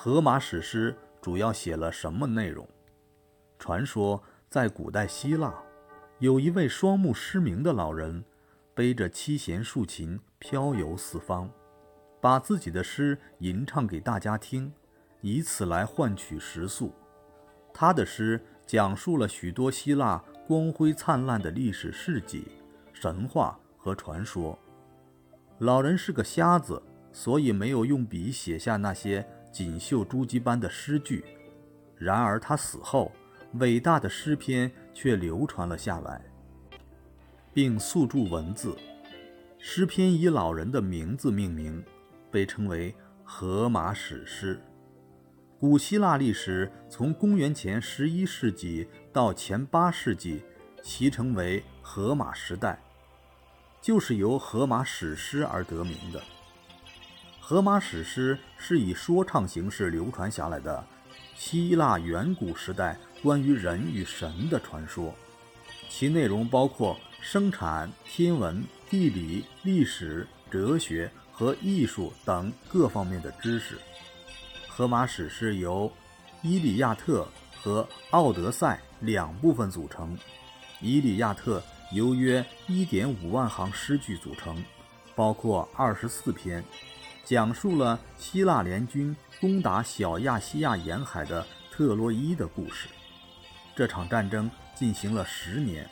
荷马史诗主要写了什么内容？传说在古代希腊，有一位双目失明的老人，背着七弦竖琴飘游四方，把自己的诗吟唱给大家听，以此来换取食宿。他的诗讲述了许多希腊光辉灿烂的历史事迹、神话和传说。老人是个瞎子，所以没有用笔写下那些。锦绣珠玑般的诗句，然而他死后，伟大的诗篇却流传了下来，并诉诸文字。诗篇以老人的名字命名，被称为《荷马史诗》。古希腊历史从公元前十一世纪到前八世纪，其称为荷马时代，就是由荷马史诗而得名的。荷马史诗是以说唱形式流传下来的希腊远古时代关于人与神的传说，其内容包括生产、天文、地理、历史、哲学和艺术等各方面的知识。荷马史诗由《伊利亚特》和《奥德赛》两部分组成，《伊利亚特》由约1.5万行诗句组成，包括24篇。讲述了希腊联军攻打小亚细亚沿海的特洛伊的故事。这场战争进行了十年，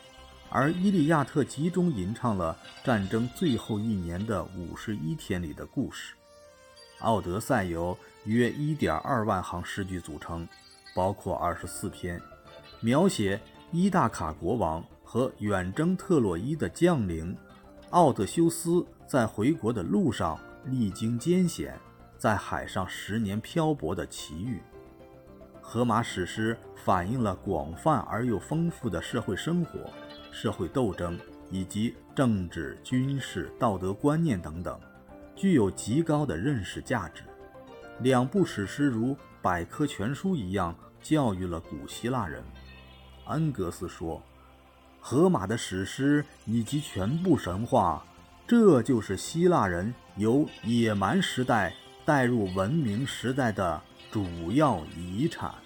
而《伊利亚特》集中吟唱了战争最后一年的五十一天里的故事。《奥德赛》由约一点二万行诗句组成，包括二十四篇，描写伊大卡国王和远征特洛伊的将领奥德修斯在回国的路上。历经艰险，在海上十年漂泊的奇遇，《荷马史诗》反映了广泛而又丰富的社会生活、社会斗争以及政治、军事、道德观念等等，具有极高的认识价值。两部史诗如百科全书一样教育了古希腊人。安格斯说：“荷马的史诗以及全部神话。”这就是希腊人由野蛮时代带入文明时代的主要遗产。